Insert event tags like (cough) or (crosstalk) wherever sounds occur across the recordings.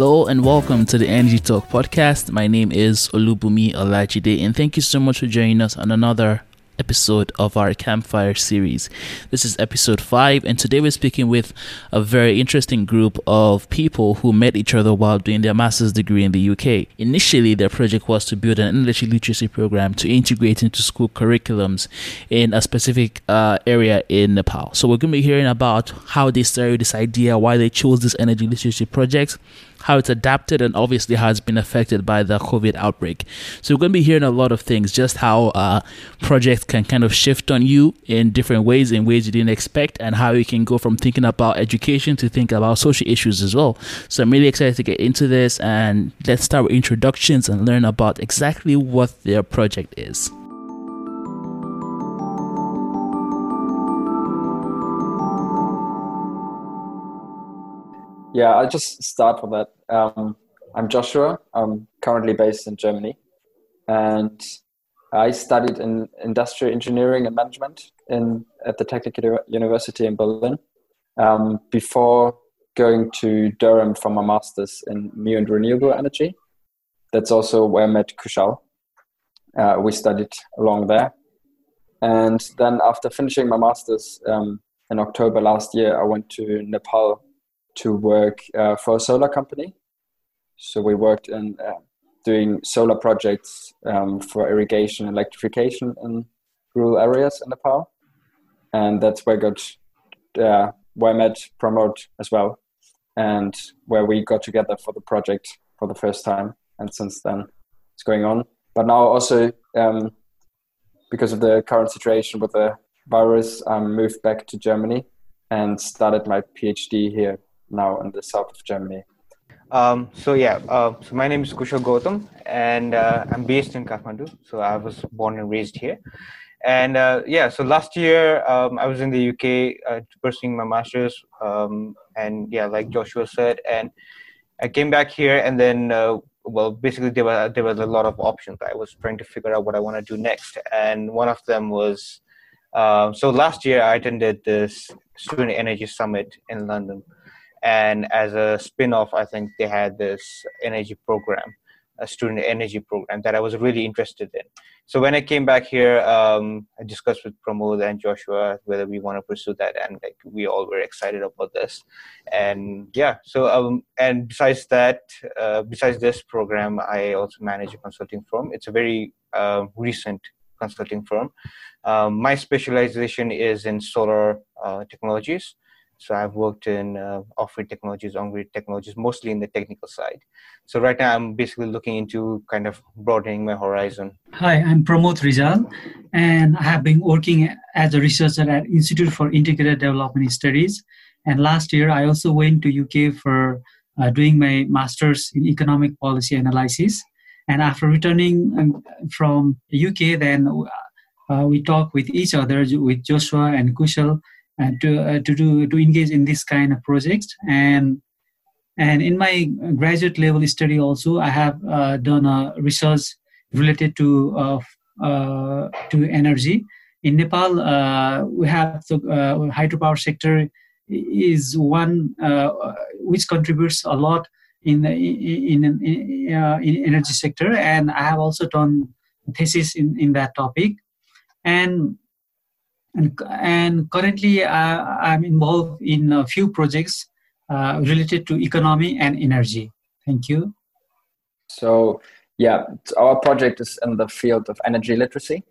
Hello and welcome to the Energy Talk podcast. My name is Olubumi Olajide, and thank you so much for joining us on another episode of our campfire series. This is episode 5 and today we're speaking with a very interesting group of people who met each other while doing their master's degree in the UK. Initially their project was to build an energy literacy program to integrate into school curriculums in a specific uh, area in Nepal. So we're going to be hearing about how they started this idea, why they chose this energy literacy project how it's adapted and obviously how it's been affected by the COVID outbreak. So we're going to be hearing a lot of things, just how uh, projects can kind of shift on you in different ways, in ways you didn't expect, and how you can go from thinking about education to think about social issues as well. So I'm really excited to get into this and let's start with introductions and learn about exactly what their project is. Yeah, I'll just start with that. Um, I'm Joshua. I'm currently based in Germany, and I studied in industrial engineering and management in at the Technical University in Berlin um, before going to Durham for my master's in new and renewable energy. That's also where I met Kushal. Uh, we studied along there, and then after finishing my master's um, in October last year, I went to Nepal to work uh, for a solar company. So we worked in uh, doing solar projects um, for irrigation and electrification in rural areas in Nepal. And that's where I got uh, where I met Pramod as well, and where we got together for the project for the first time. And since then, it's going on. But now also um, because of the current situation with the virus, I moved back to Germany and started my PhD here now in the south of Germany. Um, so yeah, uh, so my name is Kushal Gautam, and uh, I'm based in Kathmandu. So I was born and raised here, and uh, yeah, so last year um, I was in the UK uh, pursuing my masters, um, and yeah, like Joshua said, and I came back here, and then uh, well, basically there were there was a lot of options. I was trying to figure out what I want to do next, and one of them was uh, so last year I attended this Student Energy Summit in London and as a spin-off i think they had this energy program a student energy program that i was really interested in. So when i came back here um, i discussed with pramod and joshua whether we want to pursue that and like we all were excited about this. And yeah so um, and besides that uh, besides this program i also manage a consulting firm. It's a very uh, recent consulting firm. Um, my specialization is in solar uh, technologies so I've worked in uh, off-grid technologies, on-grid technologies, mostly in the technical side. So right now I'm basically looking into kind of broadening my horizon. Hi, I'm Pramod Rijal, and I have been working as a researcher at Institute for Integrated Development Studies. And last year I also went to UK for uh, doing my master's in economic policy analysis. And after returning um, from UK, then uh, we talked with each other, with Joshua and Kushal, uh, to, uh, to do to engage in this kind of projects. And and in my graduate level study also i have uh, done a research related to to energy. In nepal we have the hydropower sector is one which contributes a lot in in in, uh, in, energy sector. And i have also done thesis in, in that topic. And and, and currently uh, I'm involved in a few projects uh, related to economy and energy. Thank you. So, yeah, our project is in the field of energy literacy,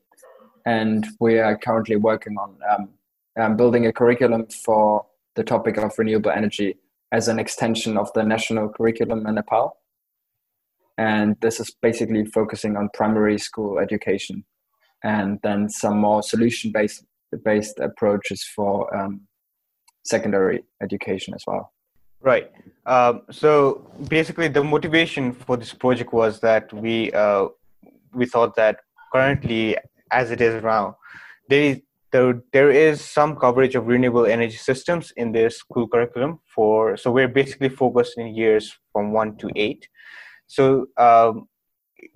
and we are currently working on um, um, building a curriculum for the topic of renewable energy as an extension of the national curriculum in Nepal. And this is basically focusing on primary school education and then some more solution based based approaches for um, secondary education as well. Right. Um, so basically, the motivation for this project was that we uh, we thought that currently, as it is now, there is there, there is some coverage of renewable energy systems in the school curriculum for so we're basically focused in years from one to eight so um,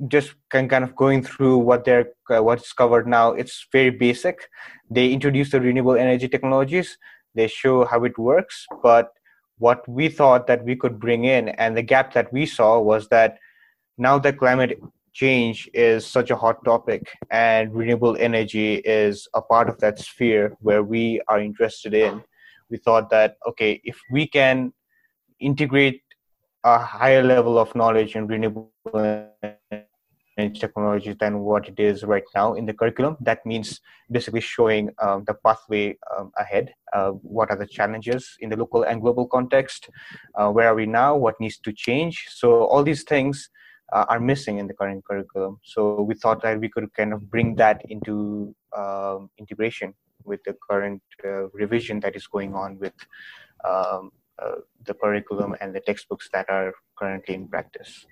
just kind of going through what they're uh, what's covered now it's very basic. They introduce the renewable energy technologies. They show how it works. But what we thought that we could bring in and the gap that we saw was that now that climate change is such a hot topic and renewable energy is a part of that sphere where we are interested in we thought that okay if we can integrate a higher level of knowledge in renewable energy technologies than what it is right now in the curriculum that means basically showing um, the pathway um, ahead uh, what are the challenges in the local and global context uh, where are we now what needs to change so all these things uh, are missing in the current curriculum. So we thought that we could kind of bring that into um, integration with the current uh, revision that is going on with um, uh, the curriculum and the textbooks that are currently in practice.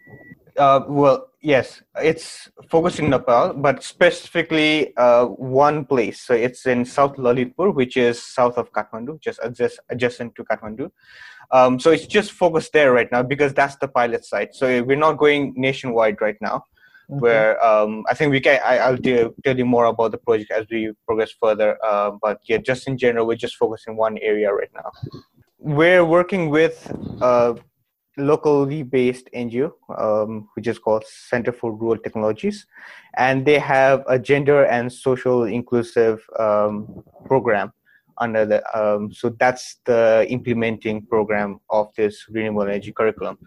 Uh, well, yes, it's focused in Nepal, but specifically uh, one place. So it's in South Lalitpur, which is south of Kathmandu, just adjacent, adjacent to Kathmandu. Um, so it's just focused there right now because that's the pilot site. So we're not going nationwide right now. Okay. Where um, I think we can, I, will tell, tell you more about the project as we progress further. Uh, but yeah, just in general, we're just focusing one area right now. We're working with a locally based NGO, um, which is called Center for Rural Technologies, and they have a gender and social inclusive um, program under the um, so that's the implementing program of this renewable energy curriculum.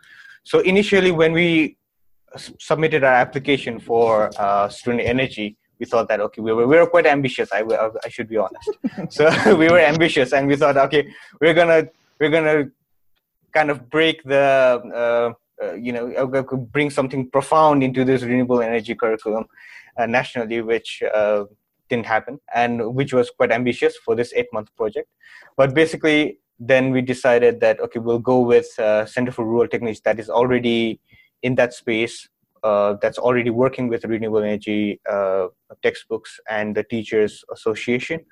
So initially when we submitted our application for uh, student energy we thought that okay we were, we were quite ambitious I, I should be honest. (laughs) So (laughs) we were ambitious and we thought okay we're gonna we're gonna kind of break the uh, uh, you know uh, bring something profound into this renewable energy curriculum uh, nationally which uh, didn't happen and which was quite ambitious for this eight month project. But basically then we decided that okay we'll go with uh, center for rural techniques that is already in that space that's already working with renewable energy textbooks and the teachers association.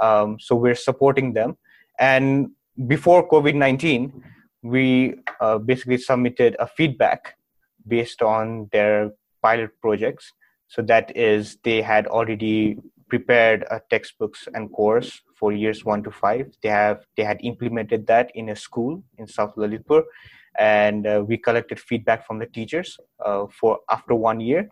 Um, so we're supporting them. And before covid-19 we uh, basically submitted a feedback based on their pilot projects so that is, they had already prepared uh, textbooks and course for years one to five. They have they had implemented that in a school in South Lalitpur, and uh, we collected feedback from the teachers uh, for after one year.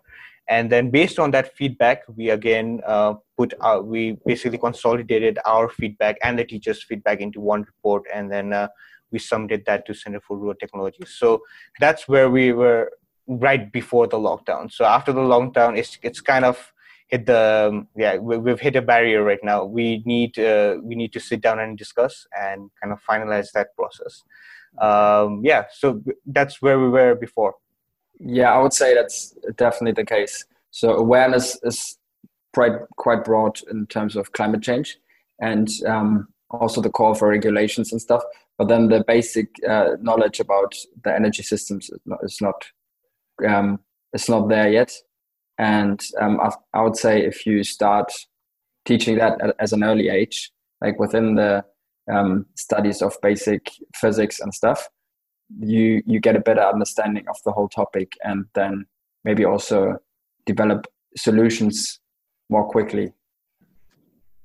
And then, based on that feedback, we again uh, put our, we basically consolidated our feedback and the teachers' feedback into one report, and then uh, we submitted that to Center for Rural Technology. So that's where we were right before the lockdown. So after the lockdown, it's it's kind of hit the um, yeah we, have hit a barrier right now. We need uh, we need to sit down and discuss and kind of finalize that process. Um, yeah, so that's where we were before. Yeah, I would say that's definitely the case. So awareness is quite quite broad in terms of climate change and um, also the call for regulations and stuff. But then the basic uh, knowledge about the energy systems is not, is not um, it's not there yet. And um, I, I, would say if you start teaching that as an early age, like within the um, studies of basic physics and stuff, you you get a better understanding of the whole topic, and then maybe also develop solutions more quickly.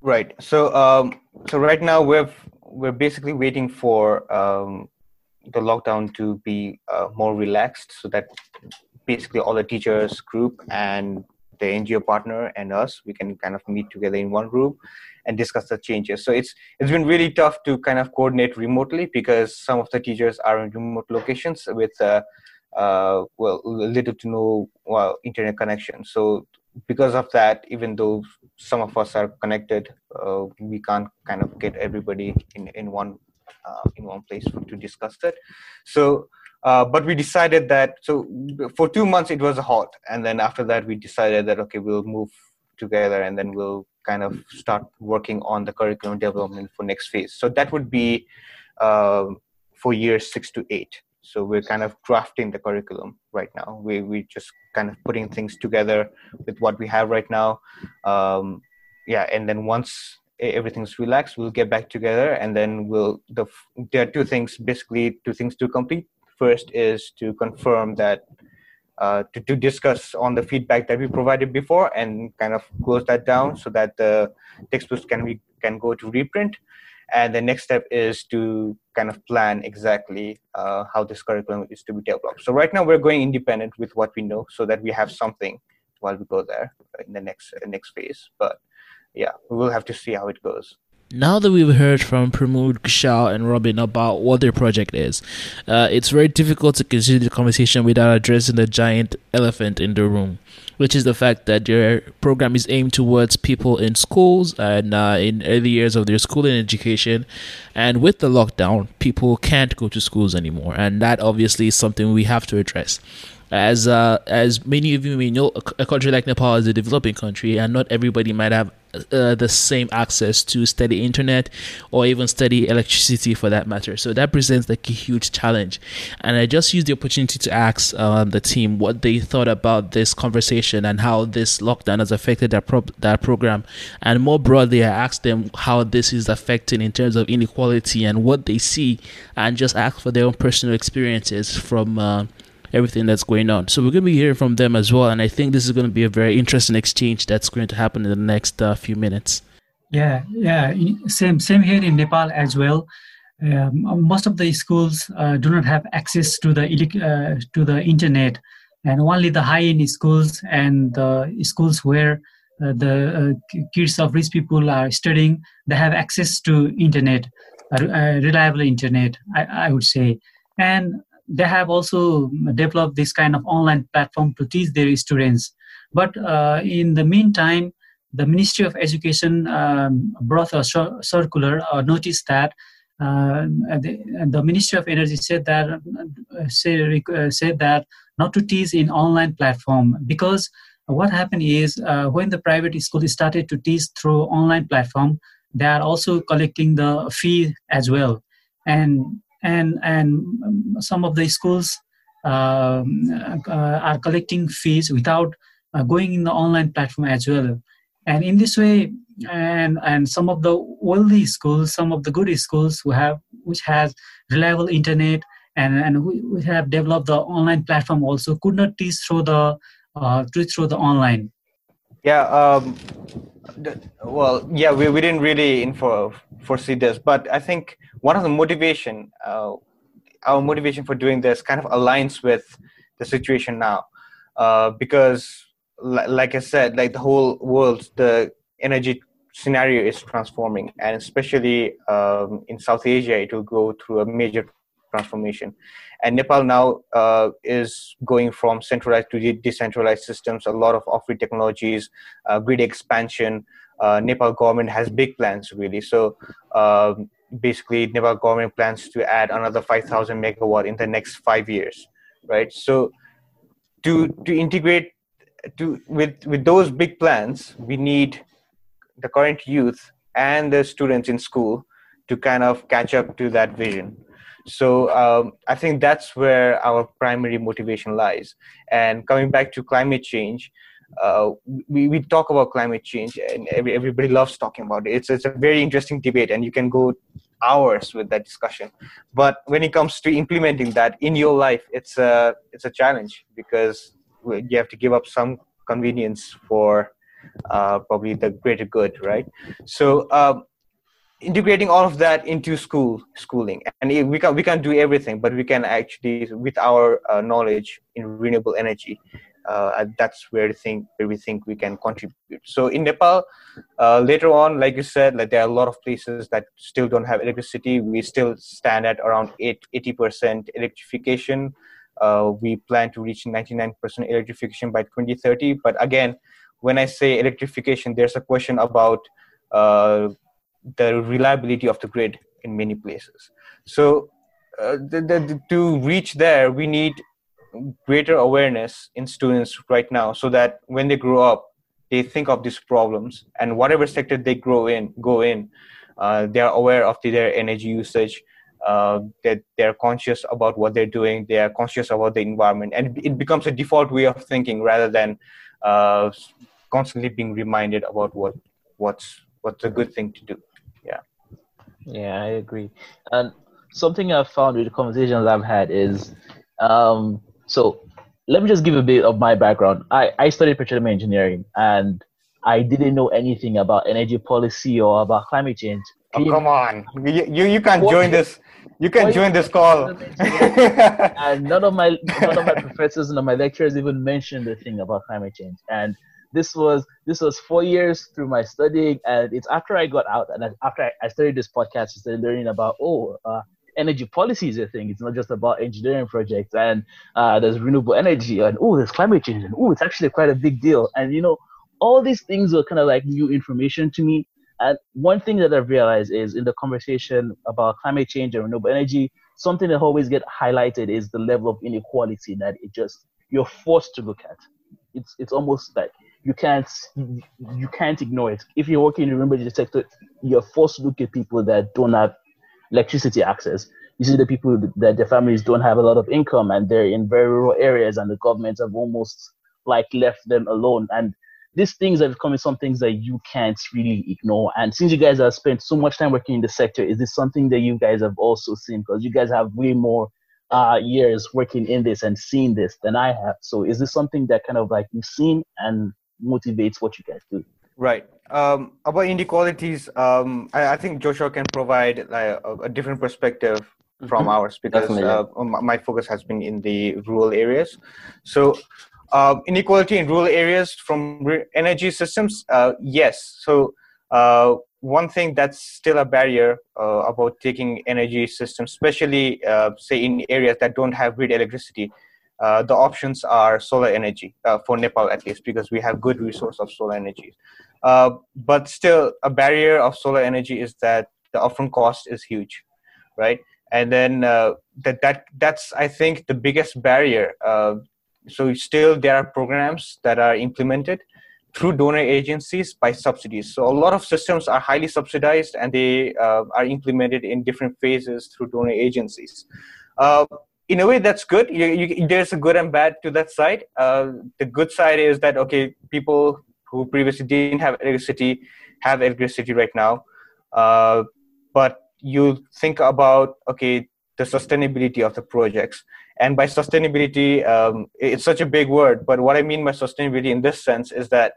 Right. So um, so right now we're we're basically waiting for um, the lockdown to be uh, more relaxed so that basically all the teachers group and the NGO partner and us, we can kind of meet together in one room and discuss the changes. So it's it's been really tough to kind of coordinate remotely because some of the teachers are in remote locations with uh, uh, well little to no well, internet connection. So because of that, even though some of us are connected, uh, we can't kind of get everybody in in one uh, in one place to discuss it. So, uh, but we decided that so for two months it was a halt, and then after that we decided that okay we'll move together and then we'll kind of start working on the curriculum development for next phase. So that would be uh, for years six to eight. So we're kind of drafting the curriculum right now. We we just kind of putting things together with what we have right now. Um, yeah, and then once everything's relaxed we'll get back together and then we'll the there are two things basically two things to complete first is to confirm that uh, to, to discuss on the feedback that we provided before and kind of close that down so that the textbooks can be can go to reprint and the next step is to kind of plan exactly uh, how this curriculum is to be developed. So right now we're going independent with what we know so that we have something while we go there in the next uh, next phase. But yeah we will have to see how it goes now that we've heard from Pramod, Kushal, and Robin about what their project is, uh, it's very difficult to continue the conversation without addressing the giant elephant in the room, which is the fact that their program is aimed towards people in schools and uh, in early years of their schooling education. And with the lockdown, people can't go to schools anymore, and that obviously is something we have to address as uh, as many of you may know, a country like Nepal is a developing country, and not everybody might have uh, the same access to steady internet or even steady electricity for that matter. So that presents like a huge challenge. And I just used the opportunity to ask um, the team what they thought about this conversation and how this lockdown has affected their, pro- that program. And more broadly, I asked them how this is affecting in terms of inequality and what they see, and just asked for their own personal experiences from. Uh, everything that's going on. So we're going to be hearing from them as well, and I think this is going to be a very interesting exchange that's going to happen in the next uh, few minutes. Yeah, yeah, same same here in Nepal as well. Um, most of the schools uh, do not have access to the uh, to the internet, and only the high-end schools and the schools where uh, the uh, kids of rich people are studying, they have access to internet, reliable internet, I, I would say. And they have also developed this kind of online platform to teach their students. But uh, in the meantime, the Ministry of Education um, brought a circular or noticed that uh, the, the, Ministry of Energy said that uh, say, uh, said that not to teach in online platform because what happened is uh, when the private school started to teach through online platform, they are also collecting the fee as well, and and and some of the schools um, uh, are collecting fees without uh, going in the online platform as well. And in this way and and some of the wealthy schools some of the good schools who have which has reliable internet and and we have developed the online platform also could not teach through the uh, through the online. Yeah um, well yeah we, we didn't really info, foresee this but i think one of the motivation uh, our motivation for doing this kind of aligns with the situation now uh, because like i said like the whole world the energy scenario is transforming and especially um, in south asia it will go through a major transformation and nepal now uh, is going from centralized to decentralized systems a lot of off-grid technologies uh, grid expansion uh, nepal government has big plans really so um, basically Nepal government plans to add another 5,000 megawatt in the next five years, right? So to to integrate to with with those big plans, we need the current youth and the students in school to kind of catch up to that vision. So um, I think that's where our primary motivation lies. And coming back to climate change, uh, we, we talk about climate change and every, everybody loves talking about it. It's, it's a very interesting debate and you can go hours with that discussion. But when it comes to implementing that in your life, it's a, it's a challenge because you have to give up some convenience for uh, probably the greater good, right? So um, integrating all of that into school schooling and we can we can't do everything but we can actually with our uh, knowledge in renewable energy uh, that's where, think, where we think we can contribute. So in Nepal, uh, later on, like you said, like there are a lot of places that still don't have electricity. We still stand at around 80% electrification. Uh, we plan to reach 99% electrification by 2030. But again, when I say electrification, there's a question about uh, the reliability of the grid in many places. So uh, the, the, to reach there, we need greater awareness in students right now so that when they grow up they think of these problems and whatever sector they grow in go in uh, they are aware of their energy usage uh, that they're conscious about what they're doing they are conscious about the environment and it becomes a default way of thinking rather than uh, constantly being reminded about what what's what's a good thing to do yeah i agree and something i've found with the conversations i've had is um, so let me just give a bit of my background. I, I studied petroleum engineering and I didn't know anything about energy policy or about climate change Oh, come on, you you, you can't what? join this. You can join this call. (laughs) (laughs) and none of my none of my professors, none of my lecturers even mentioned the thing about climate change. And this was this was four years through my studying, and it's after I got out and after I started this podcast, I started learning about oh, uh, energy policy is a thing. It's not just about engineering projects, and uh, there's renewable energy, and oh, there's climate change, and oh, it's actually quite a big deal. And you know, all these things were kind of like new information to me. And one thing that I've realized is in the conversation about climate change and renewable energy, something that always get highlighted is the level of inequality that it just you're forced to look at. It's it's almost like you can't you can't ignore it. If you're working in the renewable sector, you're forced to look at people that don't have electricity access. You see the people that their families don't have a lot of income and they're in very rural areas and the governments have almost like left them alone. And these things have become some things that you can't really ignore. And since you guys have spent so much time working in the sector, is this something that you guys have also seen? Because you guys have way more uh, years working in this and seeing this than I have. So is this something that kind of like you've seen and motivates what you guys do? Right. Um, about inequalities, um, I, I, think Joshua can provide like, a, a different perspective from mm-hmm. ours because uh, my focus has been in the rural areas. So, uh, inequality in rural areas from re- energy systems, uh, yes. So, uh, one thing that's still a barrier uh, about taking energy systems, especially uh, say in areas that don't have grid electricity, uh, the options are solar energy uh, for Nepal at least because we have good resource of solar energy. Uh, but still, a barrier of solar energy is that the upfront cost is huge, right? And then uh, that that that's I think the biggest barrier. Uh, so still, there are programs that are implemented through donor agencies by subsidies. So a lot of systems are highly subsidized and they uh, are implemented in different phases through donor agencies. In a way that's good. You, you, there's a good and bad to that side. Uh, the good side is that okay people who previously didn't have electricity have electricity right now. Uh, but you think about okay the sustainability of the projects. And by sustainability um, it's such a big word but what i mean by sustainability in this sense is that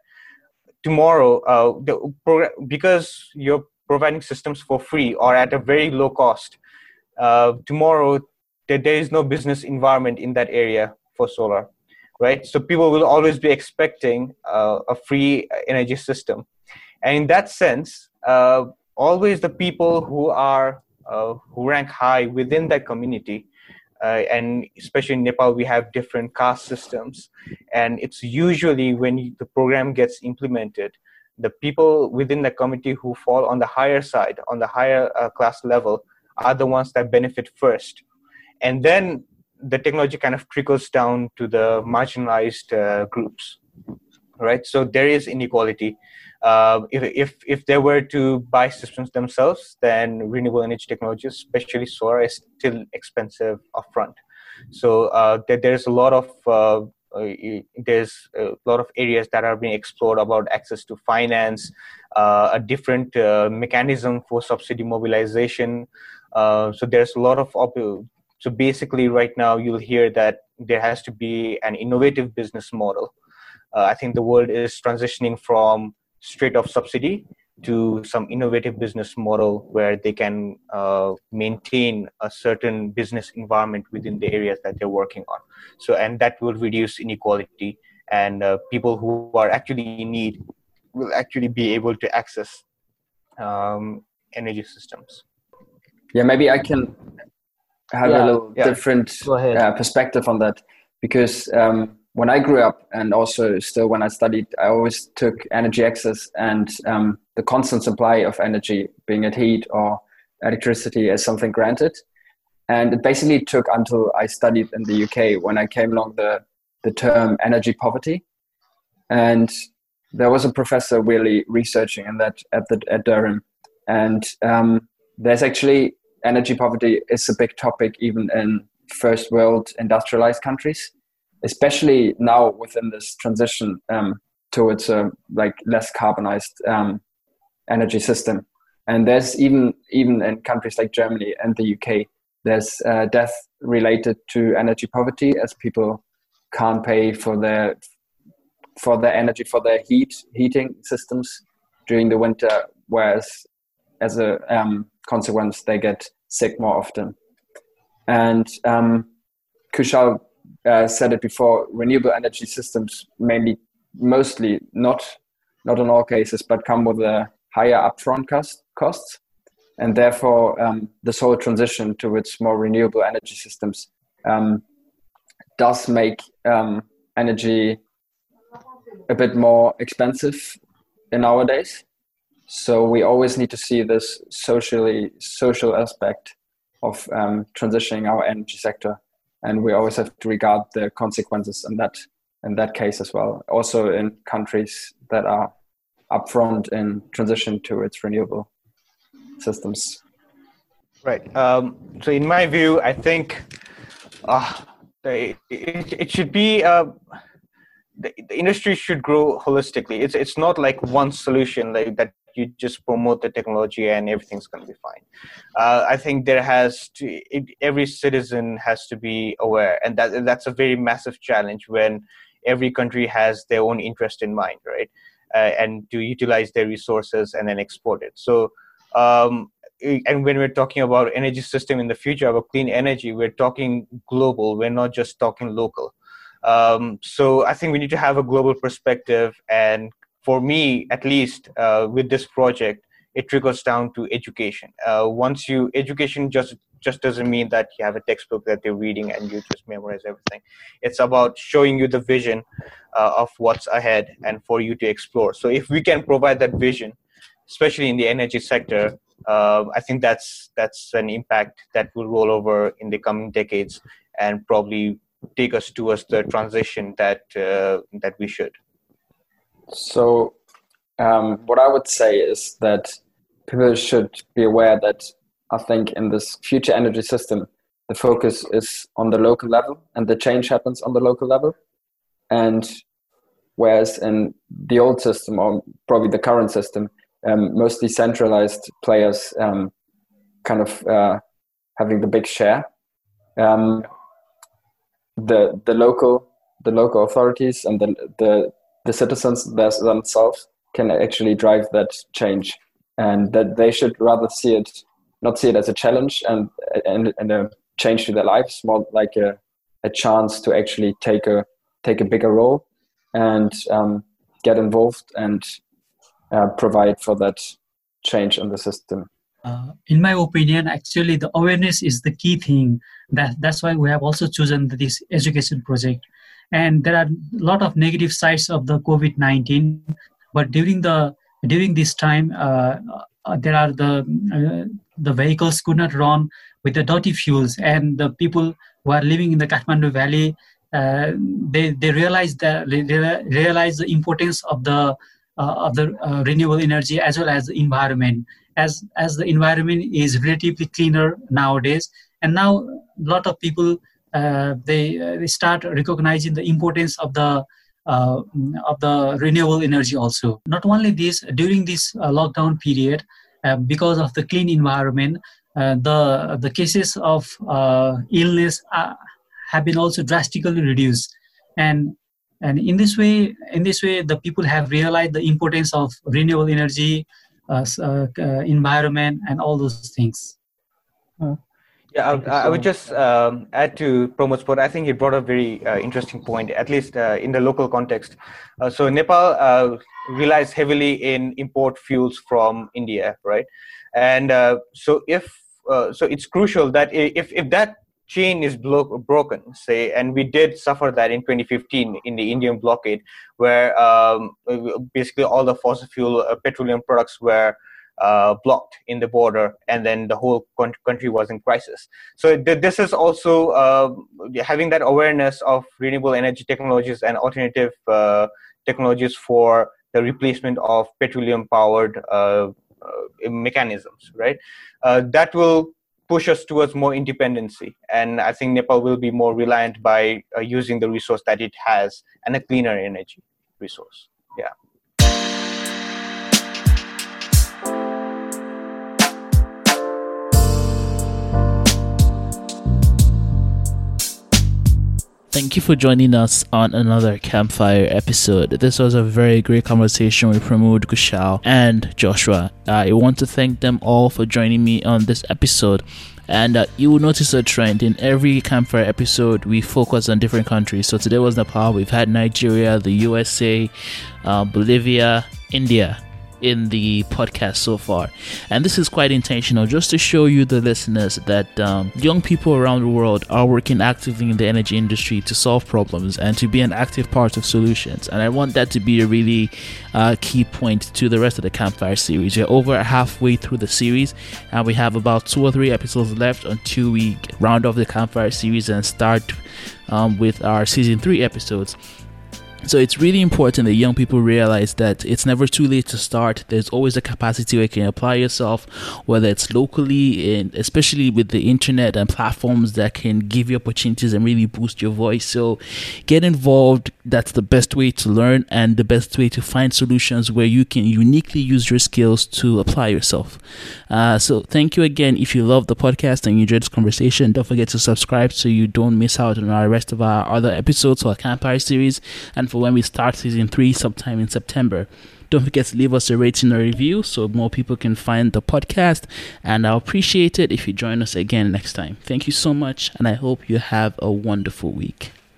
tomorrow uh, the program, because you're providing systems for free or at a very low cost uh, tomorrow there is no business environment in that area for solar right? So people will always be expecting uh, a free energy system. And in that sense uh, always the people who are uh, who rank high within that community uh, and especially in nepal we have different caste systems. And it's usually when the program gets implemented the people within the community who fall on the higher side on the higher uh, class level are the ones that benefit first and then the technology kind of trickles down to the marginalized uh, groups right? So there is inequality. Uh, if, if if they were to buy systems themselves then renewable energy technologies especially solar is still expensive upfront. So uh, there, there's a lot of uh, uh, there's a lot of areas that are being explored about access to finance, uh, a different mechanism for subsidy mobilization. So there's a lot of op- so basically, right now, you'll hear that there has to be an innovative business model. Uh, I think the world is transitioning from straight off subsidy to some innovative business model where they can uh, maintain a certain business environment within the areas that they're working on. So, and that will reduce inequality, and uh, people who are actually in need will actually be able to access um, energy systems. Yeah, maybe I can have yeah, a little yeah. different uh, perspective on that because um, when I grew up and also still when I studied, I always took energy access and um, the constant supply of energy, being it heat or electricity, as something granted. And it basically took until I studied in the UK when I came along the, the term energy poverty. And there was a professor really researching in that at, the, at Durham. And um, there's actually energy poverty is a big topic even in first world industrialized countries, especially now within this transition um, towards a like less carbonized um, energy system. And there's even even in countries like Germany and the UK, there's uh, death related to energy poverty as people can't pay for their for their energy for their heat heating systems during the winter, whereas as a um, consequence, they get sick more often. And um, Kushal uh, said it before: renewable energy systems mainly, mostly not not in all cases, but come with a higher upfront cost costs, and therefore um, this whole transition towards more renewable energy systems um, does make um, energy a bit more expensive nowadays. So we always need to see this socially social aspect of um, transitioning our energy sector, and we always have to regard the consequences in that in that case as well. Also in countries that are upfront in transition to its renewable systems. Right. Um, so in my view, I think uh, it, it, should be uh, the, the industry should grow holistically. It's it's not like one solution like that you just promote the technology and everything's going to be fine. Uh, I think there has to it, every citizen has to be aware, and that that's a very massive challenge when every country has their own interest in mind, right? Uh, and to utilize their resources and then export it. So. Um, and when we're talking about energy system in the future about clean energy we're talking global we're not just talking local um, so I think we need to have a global perspective. And for me, at least, uh, with this project, it trickles down to education. Uh, once you education just just doesn't mean that you have a textbook that they're reading and you just memorize everything. It's about showing you the vision uh, of what's ahead and for you to explore. So if we can provide that vision, especially in the energy sector, uh, I think that's that's an impact that will roll over in the coming decades and probably take us towards the transition that uh, that we should. So, um, what I would say is that people should be aware that I think in this future energy system, the focus is on the local level, and the change happens on the local level. And whereas in the old system, or probably the current system, um, mostly centralized players um, kind of uh, having the big share. Um, the the local the local authorities and the the, the citizens themselves can actually drive that change and that they should rather see it not see it as a challenge and and, and a change to their lives more like a, a chance to actually take a take a bigger role and um, get involved and uh, provide for that change in the system uh, in my opinion, actually the awareness is the key thing. That that's why we have also chosen this education project. And there are a lot of negative sides of the COVID nineteen, but during the during this time, uh, uh, there are the uh, the vehicles could not run with the dirty fuels, and the people who are living in the Kathmandu Valley, uh, they they realize that they realize the importance of the of the renewable energy as well as the environment. As as the environment is relatively cleaner nowadays and now a lot of people uh, they, uh, they start recognizing the importance of the uh, of the renewable energy also. Not only this during this uh, lockdown period uh, because of the clean environment uh, the the cases of illness have been also drastically reduced. And and in this way in this way the people have realized the importance of renewable energy uh, uh, environment and all those things. Yeah, I, I, would just um, add to Pramod's point. I think he brought a very uh, interesting point, at least uh, in the local context. Uh, so Nepal uh, relies heavily in import fuels from India, right? And so if so, it's crucial that if if that chain is blo- broken, say, and we did suffer that in 2015 in the Indian blockade, where um, basically all the fossil fuel uh, petroleum products were uh, blocked in the border, and then the whole country was in crisis. So th- this is also uh, having that awareness of renewable energy technologies and alternative uh, technologies for the replacement of petroleum-powered uh, uh, mechanisms, right? that will push us towards more independency. And I think Nepal will be more reliant by uh, using the resource that it has and a cleaner energy resource. Yeah. Thank you for joining us on another Campfire episode. This was a very great conversation with Pramod Kushal and Joshua. I want to thank them all for joining me on this episode. And uh, you will notice a trend in every campfire episode. We focus on different countries. So today was Nepal. We've had Nigeria, the USA, uh, Bolivia, India, in the podcast so far. And this is quite intentional just to show you, the listeners, that um, young people around the world are working actively in the energy industry to solve problems and to be an active part of solutions. And I want that to be a really uh, key point to the rest of the Campfire series. We're over halfway through the series, and we have about two or three episodes left until we round off the Campfire series and start um, with our season three episodes. So it's really important that young people realize that it's never too late to start. There's always a capacity where you can apply yourself, whether it's locally and especially with the internet and platforms that can give you opportunities and really boost your voice. So get involved. That's the best way to learn and the best way to find solutions where you can uniquely use your skills to apply yourself. Uh, so thank you again. If you love the podcast and you enjoyed this conversation, don't forget to subscribe so you don't miss out on our rest of our other episodes or Campfire series. And for when we start season three sometime in September. Don't forget to leave us a rating or review so more people can find the podcast. And I'll appreciate it if you join us again next time. Thank you so much, and I hope you have a wonderful week.